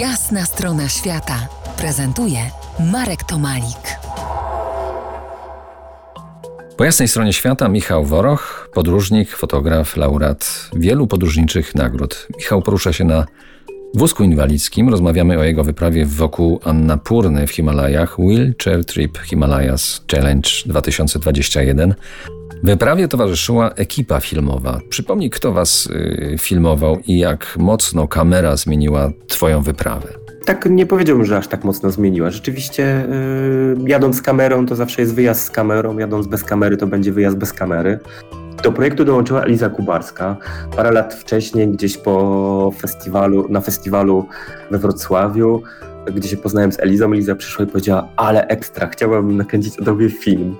Jasna strona świata prezentuje Marek Tomalik. Po jasnej stronie świata Michał Woroch, podróżnik, fotograf, laureat wielu podróżniczych nagród. Michał porusza się na wózku inwalidzkim. Rozmawiamy o jego wyprawie wokół Annapurny w Himalajach, Wheelchair Trip Himalayas Challenge 2021. Wyprawie towarzyszyła ekipa filmowa. Przypomnij, kto was y, filmował i jak mocno kamera zmieniła twoją wyprawę. Tak nie powiedziałbym, że aż tak mocno zmieniła. Rzeczywiście yy, jadąc z kamerą to zawsze jest wyjazd z kamerą, jadąc bez kamery to będzie wyjazd bez kamery. Do projektu dołączyła Eliza Kubarska. Parę lat wcześniej, gdzieś po festiwalu, na festiwalu we Wrocławiu, gdzie się poznałem z Elizą, Eliza przyszła i powiedziała, ale ekstra, chciałabym nakręcić o tobie film.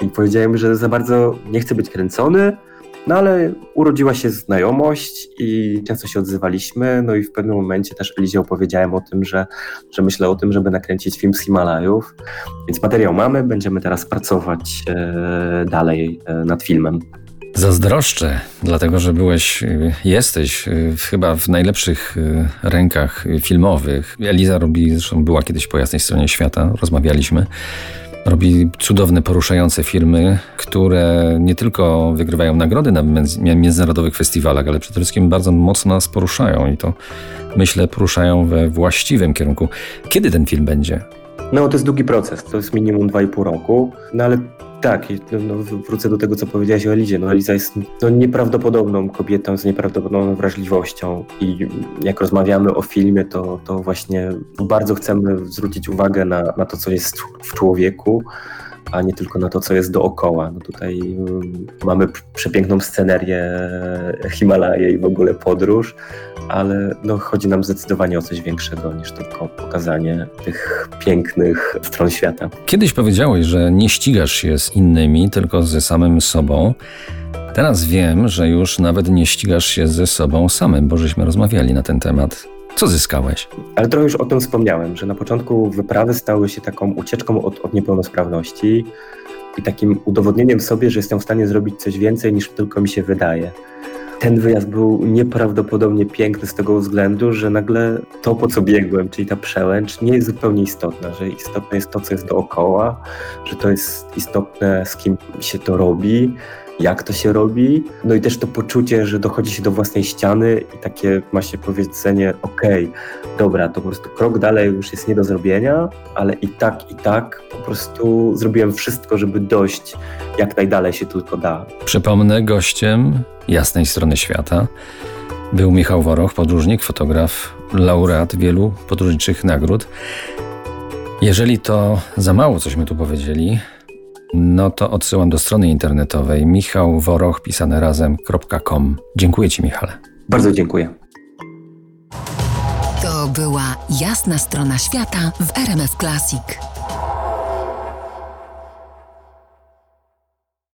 I powiedziałem, że za bardzo nie chcę być kręcony, no ale urodziła się znajomość i często się odzywaliśmy. No i w pewnym momencie też Elizie opowiedziałem o tym, że, że myślę o tym, żeby nakręcić film z Himalajów. Więc materiał mamy, będziemy teraz pracować e, dalej e, nad filmem. Zazdroszczę, dlatego że byłeś, e, jesteś e, chyba w najlepszych e, rękach filmowych. Eliza robi, zresztą była kiedyś po jasnej stronie świata, rozmawialiśmy. Robi cudowne, poruszające filmy, które nie tylko wygrywają nagrody na międzynarodowych festiwalach, ale przede wszystkim bardzo mocno nas poruszają i to myślę poruszają we właściwym kierunku. Kiedy ten film będzie? No to jest długi proces, to jest minimum 2,5 roku, no ale tak, no, wrócę do tego, co powiedziałaś o Elizie. No, Eliza jest no, nieprawdopodobną kobietą z nieprawdopodobną wrażliwością i jak rozmawiamy o filmie, to, to właśnie bardzo chcemy zwrócić uwagę na, na to, co jest w człowieku, a nie tylko na to, co jest dookoła. No tutaj mm, mamy przepiękną scenerię Himalaje i w ogóle podróż, ale no, chodzi nam zdecydowanie o coś większego niż tylko pokazanie tych pięknych stron świata. Kiedyś powiedziałeś, że nie ścigasz się z innymi, tylko ze samym sobą. Teraz wiem, że już nawet nie ścigasz się ze sobą samym, bo żeśmy rozmawiali na ten temat. Co zyskałeś? Ale trochę już o tym wspomniałem, że na początku wyprawy stały się taką ucieczką od, od niepełnosprawności i takim udowodnieniem sobie, że jestem w stanie zrobić coś więcej niż tylko mi się wydaje. Ten wyjazd był nieprawdopodobnie piękny z tego względu, że nagle to, po co biegłem, czyli ta przełęcz, nie jest zupełnie istotna, że istotne jest to, co jest dookoła, że to jest istotne, z kim się to robi, jak to się robi. No i też to poczucie, że dochodzi się do własnej ściany i takie ma się powiedzenie, okej, dobra, to po prostu krok dalej już jest nie do zrobienia, ale i tak, i tak po prostu zrobiłem wszystko, żeby dojść jak najdalej się tylko da. Przypomnę, gościem jasnej strony świata był Michał Woroch, podróżnik, fotograf, laureat wielu podróżniczych nagród. Jeżeli to za mało, cośmy tu powiedzieli, no to odsyłam do strony internetowej michałworoch pisane razem.com. Dziękuję Ci, Michale. Bardzo dziękuję. To była jasna strona świata w RMF Classic.